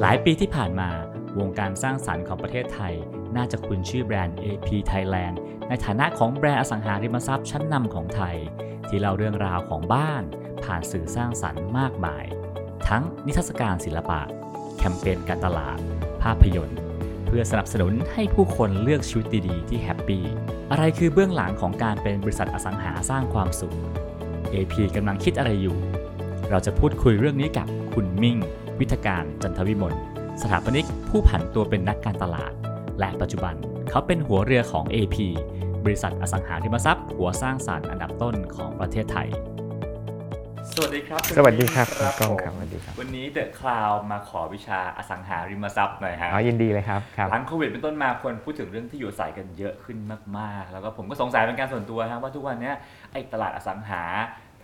หลายปีที่ผ่านมาวงการสร้างสรรค์ของประเทศไทย น่าจะคุ้นชื่อแบรนด์ AP Thailand ในฐานะของแบรนด์อสังหาริมทรัพย์ชั้นนำของไทย ที่เล่าเรื่องราวของบ้าน ผ่านสื่อสร้างสรรค์มากมาย ทั้งนิทรรศการศิลปะ แคมเปญการตลาด ภาพยนตร์ เพื่อสนับสนุนให้ผู้คนเลือกชีวิตดีๆที่แฮปปี้อะไรคือเบื้องหลังของการเป็นบริษัทอสังหาสร้างความสุข AP กำลังคิดอะไรอยู่ เราจะพูดคุยเรื่องนี้กับคุณมิ่ง วิทการจันทวิมลสถาปนิกผู้ผันตัวเป็นนักการตลาด และปัจจุบันเขาเป็นหัวเรือของ AP บริษัทอสังหาริมทรัพย์ หัวสร้างสารรค์อันดับต้นของประเทศไทย สวัสดีครับณสวัสดีครับมิ่คุณก้องผมครับสวัสดีครับ วันนี้เดอะคลาวมาขอวิชาอสังหาริมทรัพย์หน่อยฮะอ๋อยินดีเลยครับครับหลังโควิดเป็นต้นมาคนพูดถึงเรื่องที่อยู่อาศัยกันเยอะขึ้นมากๆ แล้วก็ผมก็สงสัยเป็นการส่วนตัวนะว่าทุกวันเนี้ยไอ้ตลาดอสังหา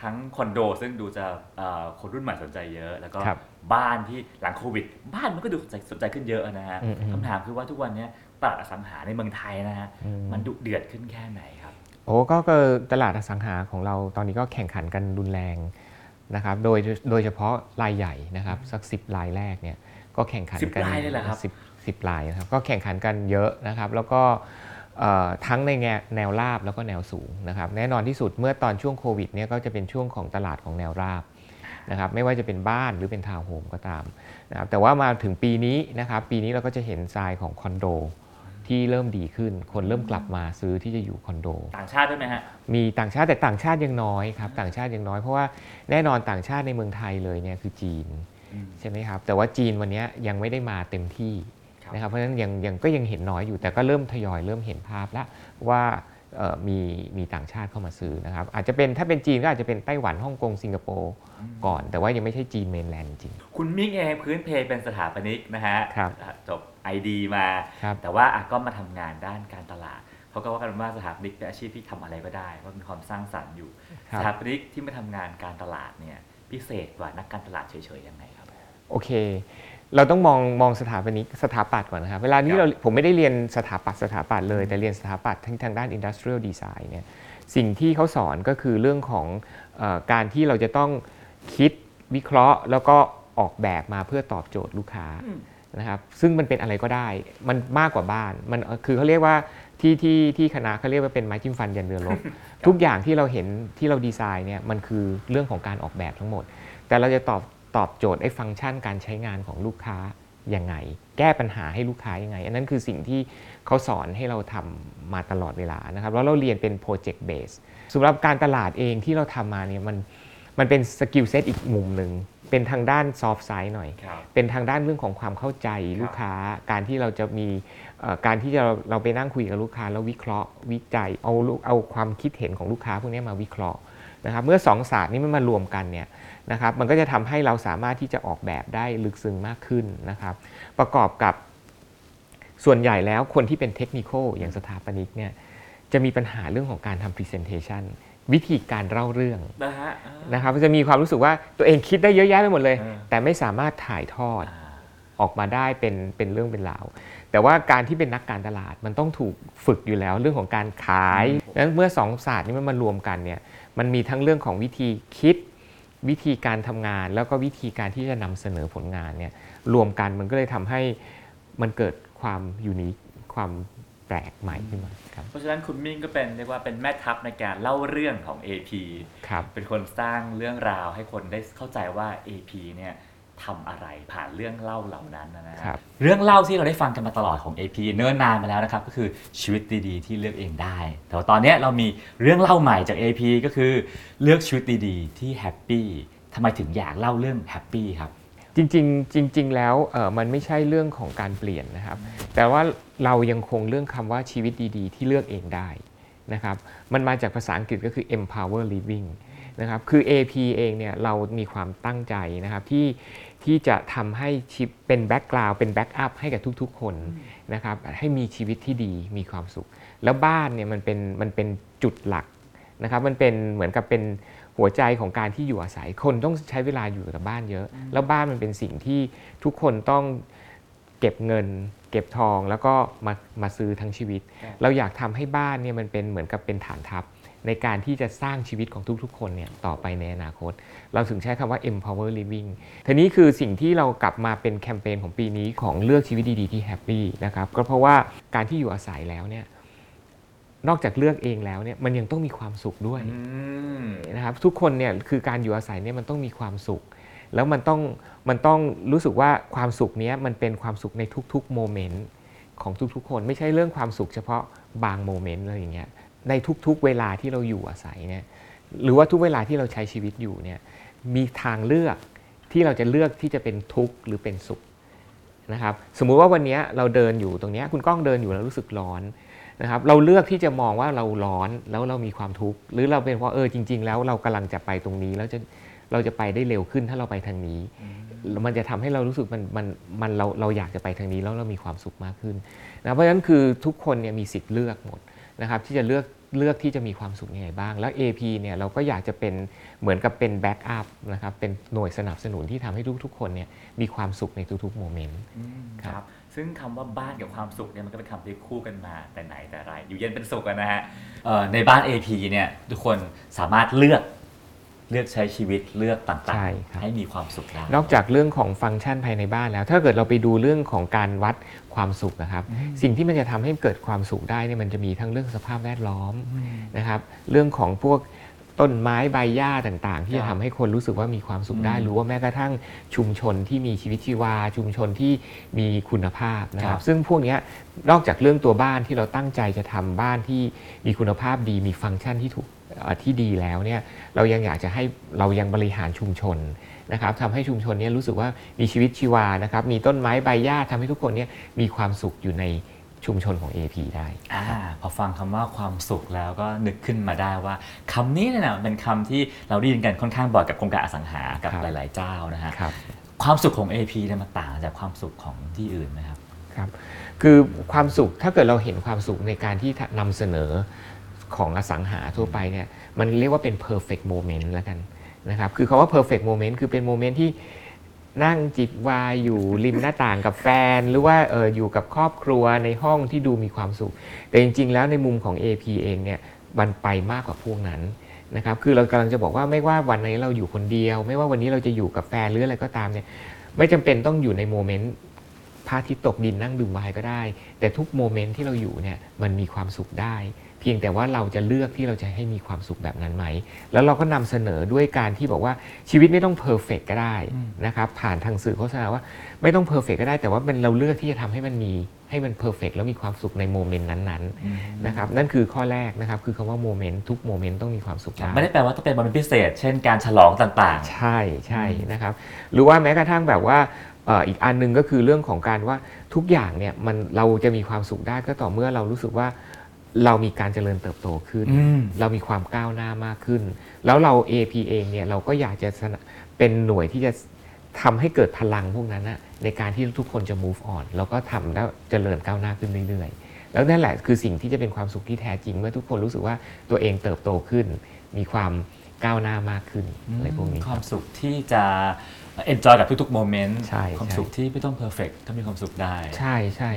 ทั้งคอนโดซึ่งดูจะเอ่อคนรุ่นใหม่สนใจเยอะ แล้วก็ครั บบ้านที่หลังโควิด บ้านมันก็ดูสนใจสนใจขึ้นเยอะนะฮะอืมอืมคำถามคือว่าทุกวันเนี้ยตลาดอสังหาในเมืองไทยนะฮะอืมมันดุเดือดขึ้นแค่ไหนครับโอ้ก็ก็ตลาดอสังหาของเราตอนนี้ก็แข่งขันกันรุนแรงนะครับโดยโดยเฉพาะรายใหญ่นะครับสักสิบรายแรกเนี่ยก็แข่งขันกัน10รายเลยเหรอครับสิบสิบรายนะครับก็แข่งขันกันเยอะนะครับ แล้วก็เอ่อทั้งในแนวแนวราบแล้วก็แนวสูงนะครับแน่นอนที่สุดเมื่อตอนช่วงโควิดเนี่ยก็จะเป็นช่วงของตลาดของแนวราบ นะครับไม่ว่าจะเป็นบ้านหรือเป็นทาวน์โฮมก็ตามนะครับแต่ว่ามาถึงปีนี้นะครับปีนี้เราก็จะเห็นทรายของคอนโดที่เริ่มดีขึ้น คนเริ่มกลับมาซื้อที่จะอยู่คอนโด ต่างชาติด้วยไหมฮะ มีต่างชาติแต่ต่างชาติยังน้อยครับต่างชาติยังน้อยเพราะว่าแน่นอนต่างชาติในเมืองไทยเลยเนี่ยคือจีนอืมใช่ไหมครับแต่ว่าจีนวันนี้ยังไม่ได้มาเต็มที่ครับนะครับเพราะฉะนั้นยังยังก็ยังเห็นน้อยอยู่แต่ก็เริ่มทยอยเริ่มเห็นภาพแล้วว่าเอ่อ มีมีต่างชาติเข้ามาซื้อนะครับ อาจจะเป็นถ้าเป็นจีนก็อาจจะเป็นไต้หวันฮ่องกงสิงคโปร์ก่อน แต่ว่ายังไม่ใช่จีนเมนแลนด์จริง คุณมิ่งเองพื้นเพเป็นสถาปนิกนะฮะครับอะจบ ID มาครับแต่ว่าอะก็มาทำงานด้านการตลาดเขาก็ว่ากันว่าสถาปนิกเป็นอาชีพที่ทำอะไรก็ได้ว่ามีความสร้างสรรค์อยู่ครับสถาปนิกที่มาทำงานการตลาดเนี่ยพิเศษกว่านักการตลาดเฉยๆยังไงครับโอเค เราต้องมองมองสถาปนิกสถาปัตย์ก่อนนะครับ เวลานี้ครับเราผมไม่ได้เรียนสถาปัตย์สถาปัตย์เลย แต่เรียนสถาปัตย์ทั้งทางด้าน industrial design เนี่ยสิ่งที่เขาสอนก็คือเรื่องของเออการที่เราจะต้องคิดวิเคราะห์ แล้วก็ออกแบบมาเพื่อตอบโจทย์ลูกค้าอืมนะครับซึ่งมันเป็นอะไรก็ได้มันมากกว่าบ้านมันเอ่อคือเขาเรียกว่าที่ที่ที่คณะเขาเรียกว่าเป็นไม้จิ้มฟันยันเรือรบทุกอย่างที่เราเห็นที่เราดีไซน์เนี่ยมันคือเรื่องของการออกแบบทั้งหมด แต่เราจะตอบ ตอบโจทย์ไอ้ฟังก์ชันการใช้งานของลูกค้ายังไง แก้ปัญหาให้ลูกค้ายังไง อันนั้นคือสิ่งที่เขาสอนให้เราทำมาตลอดเวลานะครับแล้วเราเรียนเป็น project base สำหรับการตลาดเองที่เราทำมาเนี่ยมันมันเป็น skill set อีกมุมหนึ่งเป็นทางด้าน soft side หน่อยครับเป็นทางด้านเรื่องของความเข้าใจลูกค้า การที่เราจะมีเอ่อการที่จะเราไปนั่งคุยกับลูกค้า แล้ววิเคราะห์วิจัยเอาลูกเอาความคิดเห็นของลูกค้าพวกนี้มาวิเคราะห์นะครับเมื่อสองศาสตร์นี้มันมารวมกันเนี่ย นะครับมันก็จะทำให้เราสามารถที่จะออกแบบได้ลึกซึ้งมากขึ้นนะครับ ประกอบกับส่วนใหญ่แล้วคนที่เป็นเทคนิคอลอย่างสถาปนิกเนี่ยจะมีปัญหาเรื่องของการทำ Presentation วิธีการเล่าเรื่องนะฮะอ่านะครับจะมีความรู้สึกว่าตัวเองคิดได้เยอะแยะไปหมดเลยเออแต่ไม่สามารถถ่ายทอดอ่าออกมาได้เป็นเป็นเรื่องเป็นราวแต่ว่าการที่เป็นนักการตลาดมันต้องถูกฝึกอยู่แล้วเรื่องของการขายนั้นเมื่อสองศาสตร์นี้มันมารวมกันเนี่ยมันมีทั้งเรื่องของวิธีคิด วิธีการทำงาน แล้วก็วิธีการที่จะนำเสนอผลงานเนี่ยรวมกันมันก็เลยทำให้มันเกิดความยูนิคความแปลกใหม่ขึ้นมาครับเพราะฉะนั้นคุณมิ่งก็เป็นเรียกว่าเป็นแม่ทัพในการเล่าเรื่องของ AP ครับเป็นคนสร้างเรื่องราวให้คนได้เข้าใจว่า AP เนี่ย ทำอะไรผ่านเรื่องเล่าเหล่านั้นนะฮะครับเรื่องเล่าที่เราได้ฟังกันมาตลอดของ AP เนิ่นนานมาแล้วนะครับ ก็คือชีวิตดีๆที่เลือกเองได้ แต่ว่าตอนเนี้ยเรามีเรื่องเล่าใหม่จาก AP ก็คือเลือกชีวิตดีๆที่ happy ทำไมถึงอยากเล่าเรื่อง happy ครับ จริงๆจริง ๆ แล้วเออมันไม่ใช่เรื่องของการเปลี่ยนนะครับ แต่ว่าเรายังคงเรื่องคำว่าชีวิตดีๆ ที่เลือกเองได้นะครับ มันมาจากภาษาอังกฤษก็คือ empower living นะครับคือ AP เองเนี่ยเรามีความตั้งใจนะครับที่ที่จะทำให้ชิปเป็น background เป็น backup ให้กับทุกๆ คนนะครับให้มีชีวิตที่ดีมีความสุข แล้วบ้านเนี่ยมันเป็นมันเป็นจุดหลักนะครับมันเป็นเหมือนกับเป็นหัวใจของการที่อยู่อาศัยคนต้องใช้เวลาอยู่กับบ้านเยอะ แล้วบ้านมันเป็นสิ่งที่ทุกคนต้องเก็บเงิน เก็บทองแล้วก็มามาซื้อทั้งชีวิตครับเราอยากทำให้บ้านเนี่ยมันเป็นเหมือนกับเป็นฐานทัพ ในการที่จะสร้างชีวิตของทุกๆ คนเนี่ยต่อไปในอนาคต เราถึงใช้คำว่า empower living ทีนี้คือสิ่งที่เรากลับมาเป็นแคมเปญของปีนี้ของเลือกชีวิตดีๆที่แฮปปี้นะครับก็เพราะว่าการที่อยู่อาศัยแล้วเนี่ยนอกจากเลือกเองแล้วเนี่ยมันยังต้องมีความสุขด้วยนะครับทุกคนเนี่ยคือการอยู่อาศัยเนี่ยมันต้องมีความสุข แล้วมันต้องมันต้องรู้สึกว่าความสุขเนี้ยมันเป็นความสุขในทุกๆ moment ของทุกๆ คน ไม่ใช่เรื่องความสุขเฉพาะบาง moment อะไรอย่างเงี้ย ในทุกๆเวลาที่เราอยู่อาศัยเนี่ยหรือว่าทุกเวลาที่เราใช้ชีวิตอยู่เนี่ยมีทางเลือกที่เราจะเลือกที่จะเป็นทุกข์หรือเป็นสุขนะครับสมมุติว่าวันนี้เราเดินอยู่ตรงนี้คุณก้องเดินอยู่แล้วรู้สึกร้อนนะครับเราเลือกที่จะมองว่าเราร้อนแล้วเรามีความทุกข์หรือเราเป็นเพราะเออจริง ๆ แล้วเรากำลังจะไปตรงนี้แล้วจะเราจะไปได้เร็วขึ้นถ้าเราไปทางนี้ มันจะทำให้เรารู้สึกมันมันมันเราเราอยากจะไปทางนี้แล้วเรามีความสุขมากขึ้นนะเพราะฉะนั้นคือทุกคนเนี่ยมีสิทธิ์เลือกหมด นะครับที่จะเลือกเลือกที่จะมีความสุขยังไงบ้าง แล้ว AP เนี่ยเราก็อยากจะเป็นเหมือนกับเป็น backup นะครับเป็นหน่วยสนับสนุนที่ทำให้ทุกๆคนเนี่ยมีความสุขในทุกๆ moment ครับซึ่งคำว่าบ้านกับความสุขเนี่ยมันก็เป็นคำที่คู่กันมาแต่ไหนแต่ไร อยู่เย็นเป็นสุขอะนะฮะเอ่อในบ้าน AP เนี่ยทุกคนสามารถเลือก เลือกใช้ชีวิตเลือกต่างใช่ครับ ๆ ให้มีความสุขได้ นอกจากเรื่องของฟังก์ชันภายในบ้านแล้ว ถ้าเกิดเราไปดูเรื่องของการวัดความสุขนะครับ สิ่งที่มันจะทำให้เกิดความสุขได้เนี่ยมันจะมีทั้งเรื่องสภาพแวดล้อมนะครับ เรื่องของพวก ต้นไม้ใบหญ้าต่างๆ ที่ครัจะบทำให้คนรู้สึกว่ามีความสุขได้อืมหรือว่าแม้กระทั่งชุมชนที่มีชีวิตชีวา ชุมชนที่มีคุณภาพนะคครัรับบ ซึ่งพวกเนี้ยนอกจากเรื่องตัวบ้านที่เราตั้งใจจะทำบ้านที่มีคุณภาพดีมีฟังก์ชันที่ถูกเอ่อที่ดีแล้วเนี่ยเรายังอยากจะให้เรายังบริหารชุมชนนะครับทำให้ชุมชนเนี้รู้สึกว่ามีชีวิตชีวานะครับมีต้นไม้ใบหญ้าทำให้ทุกคนเนี้มีความสุขอยู่ใน ชุมชนของ AP ได้อ่าพอฟังคำว่าความสุขแล้วก็นึกขึ้นมาได้ว่าคำนี้เนี่ยนะเป็นคำที่เราได้ยินกันค่อนข้างบ่อยกับโครงการอสังหากับครับหลาย ๆ เจ้านะฮะครับความสุขของ AP เนี่ยมันต่างจากความสุขของที่อื่นไหมครับครับ คือความสุขถ้าเกิดเราเห็นความสุขในการที่นำเสนอของอสังหาทั่วไปเนี่ยมันเรียกว่าเป็น perfect moment แล้วกันนะครับคือคำว่า perfect moment คือเป็น moment ที่ นั่งจิบไวน์อยู่ริมหน้าต่างกับแฟน หรือว่าเอออยู่กับครอบครัวในห้องที่ดูมีความสุข แต่จริง ๆ แล้วในมุมของ AP เองเนี่ยมันไปมากกว่าพวกนั้นนะครับคือเรากำลังจะบอกว่าไม่ว่าวันไหนเราอยู่คนเดียว ไม่ว่าวันนี้เราจะอยู่กับแฟนหรืออะไรก็ตามเนี่ยไม่จำเป็นต้องอยู่ใน moment พระอาทิตย์ตกดินนั่งดื่มไวน์ก็ได้ แต่ทุก moment ที่เราอยู่เนี่ยมันมีความสุขได้ พียงแต่ว่าเราจะเลือกที่เราจะให้มีความสุขแบบนั้นไหม แล้วเราก็นำเสนอด้วยการที่บอกว่าชีวิตไม่ต้อง perfect ก็ได้นะครับ ผ่านทางสื่อโฆษณาว่าไม่ต้อง perfect ก็ได้ แต่ว่าเป็นเราเลือกที่จะทำให้มันมีให้มัน perfect แล้วมีความสุขใน moment นั้นๆนะครับนั่นคือข้อแรกนะครับคือคำว่า moment ทุก moment ต้องมีความสุขได้ไม่ได้แปลว่าต้องเป็นวันพิเศษ เช่นการฉลองต่างใช่ใช่นะครับหรือว่าแม้กระทั่งแบบว่าเอ่ออีกอันหนึ่งก็คือเรื่องของการว่าทุกอย่างเนี่ยมันเราจะมีความสุขได้ก็ต่อเมื่อเรารู้สึกว่า เรามีการเจริญเติบโตขึ้นอืมเรามีความก้าวหน้ามากขึ้น แล้วเรา AP เองเนี่ยเราก็อยากจะสนับเป็นหน่วยที่จะทำให้เกิดพลังพวกนั้นนะในการที่ทุกคนจะ move on แล้วก็ทำแล้วเจริญก้าวหน้าขึ้นเรื่อยๆ แล้วนั่นแหละคือสิ่งที่จะเป็นความสุขที่แท้จริง เมื่อทุกคนรู้สึกว่าตัวเองเติบโตขึ้น มีความก้าวหน้ามากขึ้นๆอะไรพวกนี้ความสุขที่จะ enjoy กับทุกๆ moment ใช่ความใช่สุขที่ไม่ต้อง perfect ก็มีความสุขได้ ใช่ใช่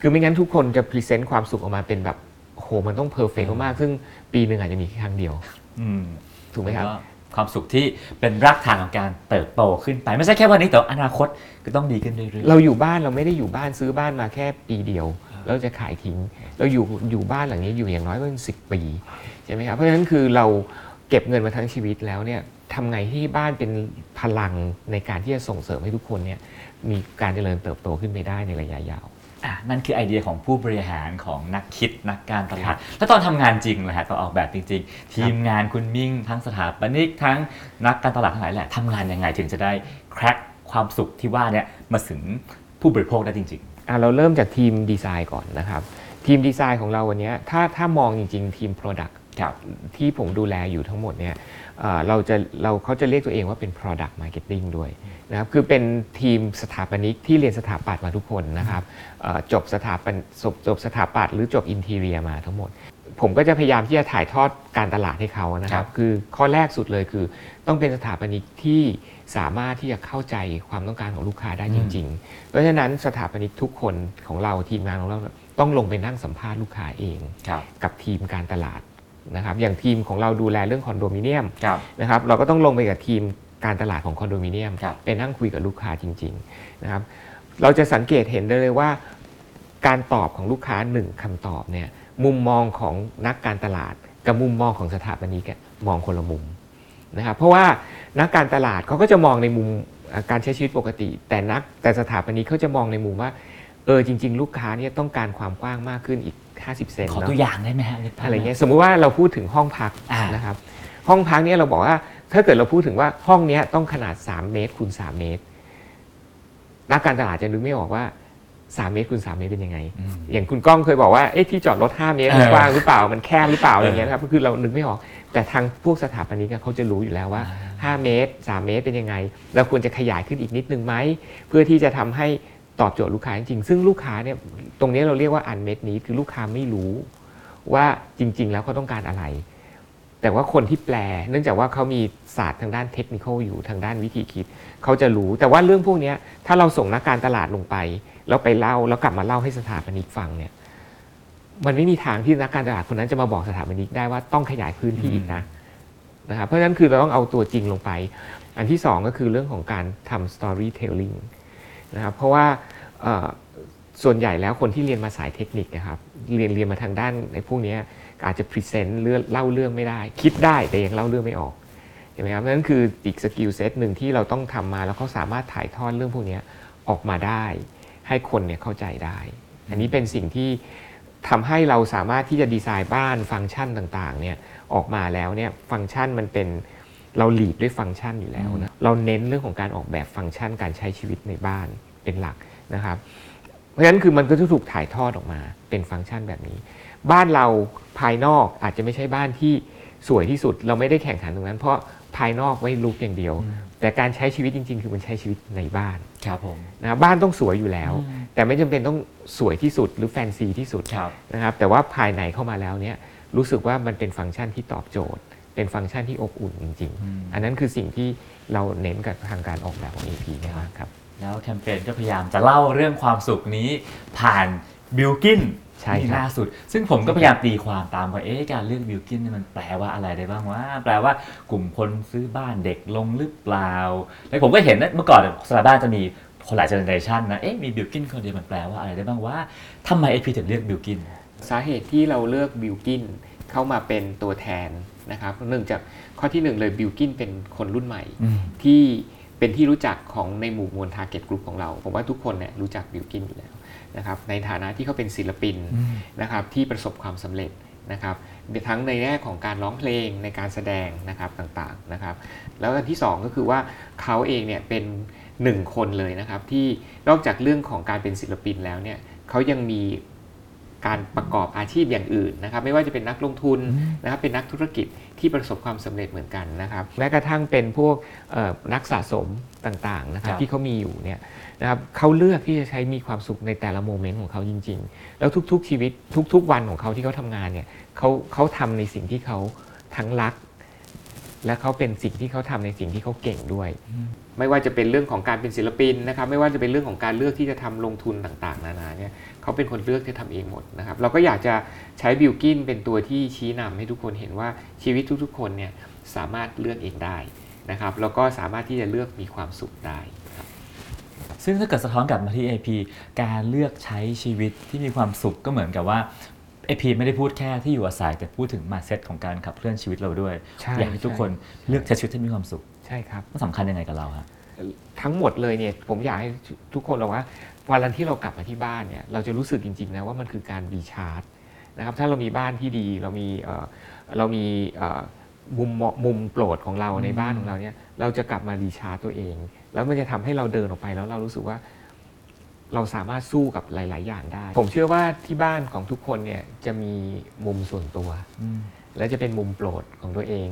คือไม่งั้นทุกคนจะ present ความสุขออกมาเป็นแบบ โหมันต้อง perfect มากๆซึ่งปีหนึ่งอาจจะมีแค่ครั้งเดียว อืมถูกไหมครับแล้วความสุขที่เป็นรากฐานของการเติบโตขึ้นไป ไม่ใช่แค่วันนี้แต่ว่าอนาคตก็ต้องดีขึ้นเรื่อยๆ เราอยู่บ้านเราไม่ได้อยู่บ้านซื้อบ้านมาแค่ปีเดียวแล้วจะขายทิ้ง เราอยู่อยู่บ้านหลังนี้อยู่อย่างน้อยก็เป็นสิบปีใช่ไหมครับเพราะฉะนั้นคือเราเก็บเงินมาทั้งชีวิตแล้วเนี่ยทำไงที่บ้านเป็นพลังในการที่จะส่งเสริมให้ทุกคนเนี่ยมีการเจริญเติบโตขึ้นไปได้ในระยะยาว อะนั่นคือไอเดียของผู้บริหารของนักคิดนักการตลาด แล้วตอนทำงานจริงนะฮะตอนออกแบบจริง ๆ ทีมงานคุณมิ่ง ทั้งสถาปนิกทั้งนักการตลาดทั้งหลายแหละทำงานยังไงถึงจะได้แคร็กความสุขที่ว่าเนี่ยมาถึงผู้บริโภคได้จริงอะเราเริ่มจากทีมดีไซน์ก่อนนะครับทีมดีไซน์ของเราวันเนี้ยถ้าถ้ามองจริง ๆ ทีม Product ๆครับที่ผมดูแลอยู่ทั้งหมดเนี่ย เอ่อเราจะเราเขาจะเรียกตัวเองว่าเป็น product marketing ด้วยนะครับคือเป็นทีมสถาปนิกที่เรียนสถาปัตย์มาทุกคนนะครับเอ่อจบสถาปนจบจบสถาปัตย์หรือจบอินทีเรียมาทั้งหมด ผมก็จะพยายามที่จะถ่ายทอดการตลาดให้เขานะคครัรับบคือข้อแรกสุดเลยคือ ต้องเป็นสถาปนิกที่สามารถที่จะเข้าใจความต้องการของลูกค้าได้จริง ๆ เพราะฉะนั้นสถาปนิกทุกคนของเราทีมงานของเราต้องลงไปนั่งสัมภาษณ์ลูกค้าเองครับกับทีมการตลาด นะครับอย่างทีมของเราดูแลเรื่องคอนโดมิเนียมครับนะครับเราก็ต้องลงไปกับทีมการตลาดของคอนโดมิเนียมครับไปนั่งคุยกับลูกค้าจริงๆนะครับเราจะสังเกตเห็นได้เลยว่า การตอบของลูกค้าหนึ่งคำตอบเนี่ยมุมมองของนักการตลาด กับมุมมองของสถาปนิกอะมองคนละมุมนะครับเพราะว่านักการตลาดเขาก็จะมองในมุมอ่าการใช้ชีวิตปกติ แต่นักแต่สถาปนิกเขาจะมองในมุมว่าเออจริง ๆ ลูกค้าเนี่ยต้องการความกว้างมากขึ้นอีก 50 เซนขอเนาะตัวอย่างได้ไหมฮะนึกภาพอะไรเงี้ยสมมุติว่าเราพูดถึงห้องพักอ่านนะครับห้องพักเนี่ยเราบอกว่าถ้าเกิดเราพูดถึงว่าห้องเนี้ยต้องขนาด 3 เมตรคูณ3เมตร นักการตลาดจะนึกไม่ออกว่า 3 เมตรคูณ3เมตรเป็นยังไงอืมอย่างคุณก้องเคยบอกว่าเอ๊ะที่จอดรถ 5 เมตรมันเออกว้างหรือเปล่ามันแคบหรือเปล่าอะไรเงี้ยเออนะครับก็คือเรานึกไม่ออก แต่ทางพวกสถาปนิกอะเขาจะรู้อยู่แล้วว่า 5 เมตร 3 เมตรเป็นยังไง เราควรจะขยายขึ้นอีกนิดนึงไหมเพื่อที่จะทำให้ ตอบโจทย์ลูกค้าจริงๆซึ่งลูกค้าเนี่ยตรงนี้เราเรียกว่าอันเม็ดนี้คือลูกค้าไม่รู้ว่าจริง ๆ แล้วเขาต้องการอะไร แต่ว่าคนที่แปล เนื่องจากว่าเขามีศาสตร์ทางด้านเทคนิคอยู่ทางด้านวิธีคิด เขาจะรู้แต่ว่าเรื่องพวกนี้ถ้าเราส่งนักการตลาดลงไป แล้วไปเล่าแล้วกลับมาเล่าให้สถาปนิกฟังเนี่ยมันไม่มีทางที่นักการตลาดคนนั้นจะมาบอกสถาปนิกได้ว่าต้องขยายพื้นที่อีกนะนะครับเพราะฉะนั้นคือเราต้องเอาตัวจริงลงไป อันที่สองก็คือเรื่องของการทำ storytelling นะครับเพราะว่าส่วนใหญ่แล้วคนที่เรียนมาสายเทคนิคนะครับเรียนเรียนมาทางด้านในพวกนี้อาจจะ present เล่าเรื่องไม่ได้ คิดได้แต่ยังเล่าเรื่องไม่ออกเห็นไหมครับนั่นคืออีก skill set หนึ่งที่เราต้องทำมาแล้วเขาสามารถถ่ายทอดเรื่องพวกนี้ออกมาได้ ให้คนเนี่ยเข้าใจได้ อันนี้เป็นสิ่งที่ทำให้เราสามารถที่จะดีไซน์บ้านฟังก์ชันต่างๆเนี่ยออกมาแล้วเนี่ยฟังก์ชันมันเป็น เราหลีดด้วยฟังก์ชันอยู่แล้วนะเราเน้นเรื่องของการออกแบบฟังก์ชันการใช้ชีวิตในบ้านเป็นหลักนะครับ เพราะฉะนั้นคือมันก็จะถูกถ่ายทอดออกมาเป็นฟังก์ชันแบบนี้ บ้านเราภายนอกอาจจะไม่ใช่บ้านที่สวยที่สุด เราไม่ได้แข่งขันตรงนั้น เพราะภายนอกไว้ลุกอย่างเดียว แต่การใช้ชีวิตจริง ๆ คือมันใช้ชีวิตในบ้านครับผมนะครับบ้านต้องสวยอยู่แล้วอืมแต่ไม่จำเป็นต้องสวยที่สุดหรือแฟนซีที่สุดครับนะครับแต่ว่าภายในเข้ามาแล้วเนี่ยรู้สึกว่ามันเป็นฟังก์ชันที่ตอบโจทย์ เป็นฟังก์ชันที่อบอุ่นจริงอืมๆอันนั้นคือสิ่งที่เราเน้นกับทางการออกแบบของ AP เนี่ยมากครับ แล้วแคมเปญก็พยายามจะเล่าเรื่องความสุขนี้ผ่านบิลกินใช่ครับล่าสุด ซึ่งผมก็พยายามตีความตามว่าเอ๊ะการเลือกบิลกินนี่มันแปลว่าอะไรได้บ้างว่า แปลว่ากลุ่มคนซื้อบ้านเด็กลงหรือเปล่า แล้วผมก็เห็นนะเมื่อก่อนโฆษณาบ้านจะมีคนหลายเจเนอเรชันนะ เอ๊ะมีบิวกิ้นคนเดียวมันแปลว่าอะไรได้บ้างว่าทำไม AP ถึงเลือกบิวกิ้น สาเหตุที่เราเลือกบิลกิ้นเข้ามาเป็นตัวแทน นะครับเนื่องจากข้อที่หนึ่งเลยบิวกิ้นเป็นคนรุ่นใหม่ที่เป็นที่รู้จักของในหมู่มวล target กลุ่มของเรา ผมว่าทุกคนเนี่ยรู้จักบิวกิ้นอยู่แล้วนะครับในฐานะที่เขาเป็นศิลปินนะครับที่ประสบความสำเร็จนะครับทั้งในแง่ของการร้องเพลงในการแสดงนะครับต่างๆนะครับ แล้วอันที่สองก็คือว่าเขาเองเนี่ยเป็นหนึ่งคนเลยนะครับที่นอกจากเรื่องของการเป็นศิลปินแล้วเนี่ยเขายังมี การประกอบอาชีพอย่างอื่นนะครับไม่ว่าจะเป็นนักลงทุนนะครับเป็นนักธุรกิจที่ประสบความสำเร็จเหมือนกันนะครับแม้กระทั่งเป็นพวกเอ่อนักสะสมต่างๆนะครับครับที่เขามีอยู่เนี่ยนะครับเขาเลือกที่จะใช้มีความสุขในแต่ละโมเมนต์ของเขาจริง ๆ แล้วทุกๆชีวิตทุก ๆ วันของเขาที่เขาทำงานเนี่ยเขาเขาทำในสิ่งที่เขาทั้งรัก และเขาเป็นสิ่งที่เขาทำในสิ่งที่เขาเก่งด้วย ไม่ว่าจะเป็นเรื่องของการเป็นศิลปินนะครับ ไม่ว่าจะเป็นเรื่องของการเลือกที่จะทำลงทุนต่างๆ นานาเนี่ยเขาเป็นคนเลือกที่ทำเองหมดนะครับ เราก็อยากจะใช้บิลกินเป็นตัวที่ชี้นำให้ทุกคนเห็นว่าชีวิตทุกๆ คนเนี่ยสามารถเลือกเองได้นะครับ แล้วก็สามารถที่จะเลือกมีความสุขได้ซึ่งถ้าเกิดสะท้อนกลับมาที่ AP การเลือกใช้ชีวิตที่มีความสุขก็เหมือนกับว่า AP ไม่ได้พูดแค่ที่อยู่อาศัยแต่พูดถึงมาเซตของการขับเคลื่อนชีวิตเราด้วย ใช่ อยากให้ทุกคนเลือกใช้ชีวิตที่มีความสุขใช่ครับ มันสำคัญยังไงกับเราฮะ ทั้งหมดเลยเนี่ยผมอยากให้ทุกคนเราว่าวันที่เรากลับมาที่บ้านเนี่ยเราจะรู้สึกจริงๆนะว่ามันคือการรีชาร์จนะครับถ้าเรามีบ้านที่ดีเรามีเอ่อเรามีเอ่อมุมเหมาะมุมโปรดของเราในบ้านของเราเนี่ยเราจะกลับมา recharge ตัวเอง แล้วมันจะทำให้เราเดินออกไปแล้วเรารู้สึกว่า เราสามารถสู้กับหลาย ๆ อย่างได้ ผมเชื่อว่าที่บ้านของทุกคนเนี่ยจะมีมุมส่วนตัว และจะเป็นมุมโปรดของตัวเอง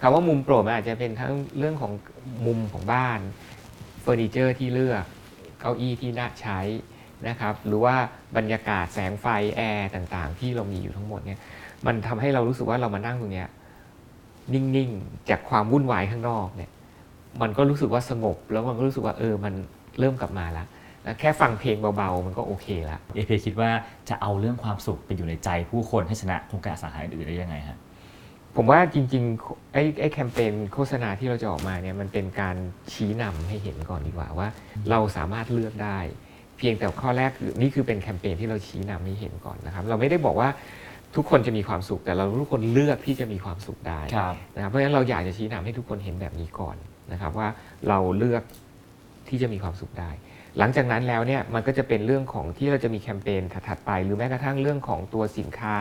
คำว่ามุมโปรดมันอาจจะเป็นทั้งเรื่องของมุมของบ้านเฟอร์นิเจอร์ที่เลือกเก้าอี้ที่น่าใช้นะครับ หรือว่าบรรยากาศแสงไฟแอร์ต่าง ๆ ที่เรามีอยู่ทั้งหมดเนี่ยมันทำให้เรารู้สึกว่าเรามานั่งตรงเนี้ยนิ่ง ๆ จากความวุ่นวายข้างนอกเนี่ย มันก็รู้สึกว่าสงบแล้วมันก็รู้สึกว่าเออมันเริ่มกลับมาแล้ว แล้วแค่ฟังเพลงเบาๆ มันก็โอเคละ AP คิดว่าจะเอาเรื่องความสุขไปอยู่ในใจผู้คนให้ชนะโครงการอสังหาอื่นๆได้ยังไงฮะผมว่าจริงๆไอ้ไอ้แคมเปญโฆษณาที่เราจะออกมาเนี่ยมันเป็นการชี้นำให้เห็นก่อนดีกว่าว่า เราสามารถเลือกได้ เพียงแต่ข้อแรกคือนี่คือเป็นแคมเปญที่เราชี้นำให้เห็นก่อนนะครับ เราไม่ได้บอกว่าทุกคนจะมีความสุขแต่เราทุกคนเลือกที่จะมีความสุขได้ครับนะครับเพราะฉะนั้นเราอยากจะชี้นำให้ทุกคนเห็นแบบนี้ก่อนนะครับว่าเราเลือกที่จะมีความสุขได้ หลังจากนั้นแล้วเนี่ยมันก็จะเป็นเรื่องของที่เราจะมีแคมเปญถัดๆไป หรือแม้กระทั่งเรื่องของตัวสินค้า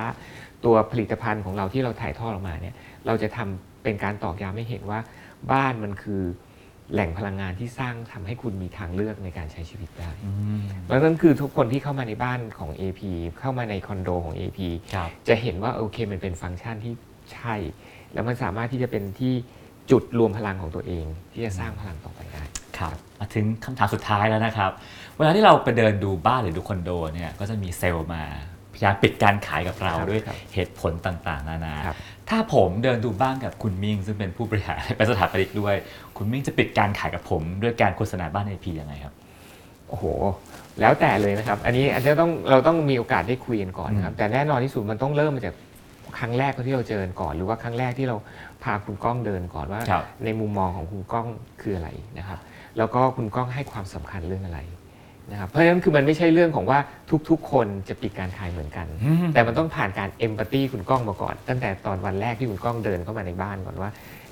ตัวผลิตภัณฑ์ของเราที่เราถ่ายทอดออกมาเนี่ยเราจะทำเป็นการตอกย้ำให้เห็นว่าบ้านมันคือแหล่งพลังงานที่สร้างทำให้คุณมีทางเลือกในการใช้ชีวิตได้อืมเพราะฉะนั้นคือทุกคนที่เข้ามาในบ้านของ AP เข้ามาในคอนโดของ AP ครับจะเห็นว่าโอเคมันเป็นฟังก์ชันที่ใช่ แล้วมันสามารถที่จะเป็นที่จุดรวมพลังของตัวเอง ที่จะสร้างพลังต่อไปได้ ครับมาถึงคำถามสุดท้ายแล้วนะครับ เวลาที่เราไปเดินดูบ้านหรือดูคอนโดเนี่ยก็จะมีเซลล์มาพยายามปิดการขายกับเราครับด้วยครับเหตุผลต่างๆ นานา ครับ ถ้าผมเดินดูบ้านกับคุณมิ่งซึ่งเป็นผู้บริหาร เป็นสถาปนิกด้วย คุณมิ่งจะปิดการขายกับผม ด้วยการโฆษณาบ้าน AP ยังไงครับ โอ้โห แล้วแต่เลยนะครับ อันนี้อาจจะต้องเราต้องมีโอกาสได้คุยกันก่อนนะครับ แต่แน่นอนที่สุดมันต้องเริ่มมาจากครั้งแรกที่เราเจอกันก่อน หรือว่าครั้งแรกที่เราพาคุณก้องเดินก่อนว่า ครับในมุมมองของคุณก้องคืออะไรนะครับ แล้วก็คุณก้องให้ความสำคัญเรื่องอะไรนะครับเพราะฉะนั้นคือมันไม่ใช่เรื่องของว่าทุกๆ คนจะปิดการขายเหมือนกันอืมแต่มันต้องผ่านการเอมพัตตีคุณก้องมาก่อน ตั้งแต่ตอนวันแรกที่คุณก้องเดินเข้ามาในบ้านก่อนว่า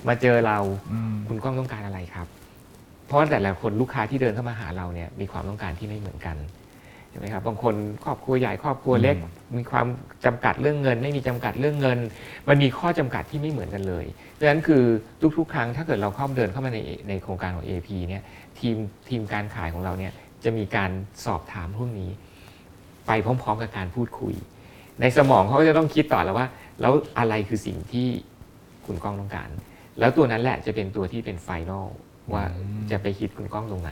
มาเจอเราอืมคุณก้องต้องการอะไรครับ เพราะว่าแต่ละคนลูกค้าที่เดินเข้ามาหาเราเนี่ยมีความต้องการที่ไม่เหมือนกันใช่ไหมครับบางคนครอบครัวใหญ่ครอบครัวเล็ก มีความจำกัดเรื่องเงิน ไม่มีจำกัดเรื่องเงิน มันมีข้อจำกัดที่ไม่เหมือนกันเลยดังนั้นคือทุกๆ ครั้งถ้าเกิดเราเข้าเดินเข้ามาในในโครงการของ AP เนี่ยทีมทีมการขายของเราเนี่ยจะมีการสอบถามพวกนี้ ไปพร้อมๆ กับการพูดคุย ในสมองเขาก็จะต้องคิดต่อแล้วว่า แล้วอะไรคือสิ่งที่คุณก้องต้องการ แล้วตัวนั้นแหละจะเป็นตัวที่เป็น final ว่าอืมจะไปปิดคุณก้องตรงไหน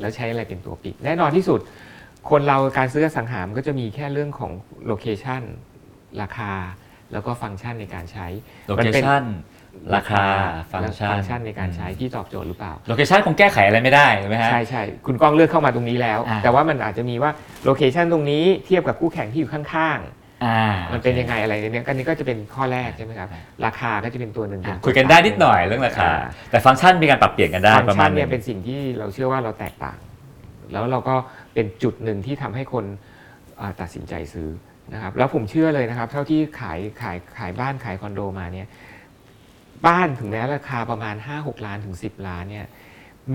แล้วใช้อะไรเป็นตัวปิด แน่นอนที่สุด คนเราการซื้ออสังหารก็จะมีแค่เรื่องของ location ราคา แล้วก็ฟังก์ชันในการใช้ location ราคาฟังก์ชันฟังก์ชันในการใช้ที่ตอบโจทย์หรือเปล่า location คงแก้ไขอะไรไม่ได้ใช่ไหมฮะ ใช่ใช่คุณก้องเลือกเข้ามาตรงนี้แล้ว อ่า แต่ว่ามันอาจจะมีว่าโลเคชันตรงนี้เทียบกับคู่แข่งที่อยู่ข้างอ่าๆ มันเป็นยังไงอะไรเนี่ยอันนี้ก็จะเป็นข้อแรกใช่ไหมครับราคาก็จะเป็นตัวหนึ่งอะเป็คุยกันได้นิดหน่อยเรื่องราคา แต่ฟังก์ชันมีการปรับเปลี่ยนกันได้ฟังประก์มาชัณนหเนี่นึยง เป็นสิ่งที่เราเชื่อว่าเราแตกต่าง แล้วเราก็เป็นจุดหนึ่งที่ทำให้คนอ่าตัดสินใจซื้อนะครับแล้วผมเชื่อเลยนะครับ เท่าที่ขายขายขายบ้านขายคอนโดมาเนี่ยบ้านถึงแม้ราคาประมาณ 5-6 ล้านถึง 10 ล้านเนี่ย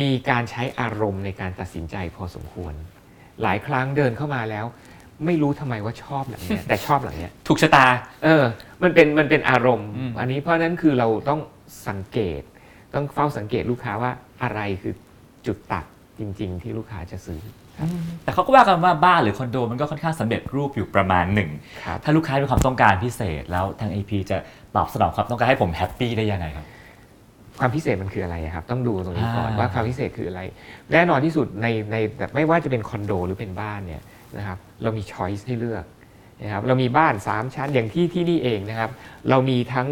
มีการใช้อารมณ์ในการตัดสินใจพอสมควร หลายครั้งเดินเข้ามาแล้ว ไม่รู้ทำไมว่าชอบหลังเนี้ยแต่ชอบหลังเนี้ยถูกชะตา เออ มันเป็นมันเป็นอารมณ์อืมอันนี้เพราะฉะนั้นคือเราต้องสังเกต ต้องเฝ้าสังเกตลูกค้าว่าอะไรคือจุดตัด จริง ๆ ที่ลูกค้าจะซื้อแต่เขาก็ว่ากันว่าบ้านหรือคอนโดมันก็ค่อนข้างสำเร็จรูปอยู่ประมาณหนึ่ง ครับ ถ้าลูกค้ามีความต้องการพิเศษ แล้วทาง AP จะตอบสนองความต้องการให้ผมแฮปปี้ได้ยังไงครับ ความพิเศษมันคืออะไรครับ ต้องดูตรงนี้ก่อนอ่า ว่าความพิเศษคืออะไร แน่นอนที่สุดในในแบบไม่ว่าจะเป็นคอนโดหรือเป็นบ้านเนี่ยนะครับเรามีช้อยส์ให้เลือก นะครับเรามีบ้าน 3 ชั้นอย่างที่ที่นี่เองนะครับ เรามีทั้ง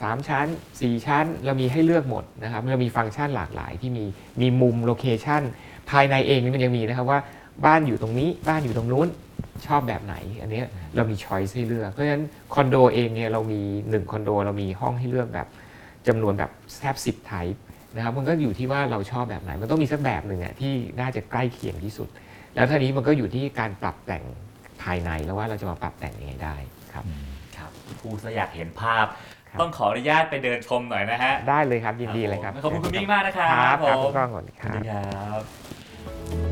สามชั้น 4 ชั้น เรามีให้เลือกหมดนะครับเรามีฟังก์ชันหลากหลายที่มีมีมุมโลเคชันภายในเองนี่มันยังมีนะครับว่าบ้านอยู่ตรงนี้บ้านอยู่ตรงนู้นชอบแบบไหน อันนี้เรามีช้อยส์ให้เลือก เพราะฉะนั้นคอนโดเองเนี่ยเรามีหนึ่งคอนโดเรามีห้องให้เลือกแบบจำนวนแบบแทบสิบไทป์นะครับมันก็อยู่ที่ว่าเราชอบแบบไหน มันต้องมีสักแบบหนึ่งอะที่น่าจะใกล้เคียงที่สุด แล้วทีนี้มันก็อยู่ที่การปรับแต่ง ภายในแล้วว่าเราจะมาปรับแต่งยังไงได้ครับ ครับผู้สอยากเห็นภาพ ครับ ต้องขออนุญาตไปเดินชมหน่อยนะฮะได้เลยครับยินดีเลยครับขอบคุณคุณมิ่งมากนะครับครับครับผมคุณก้องก่อนคสวัสรับ ดีครับ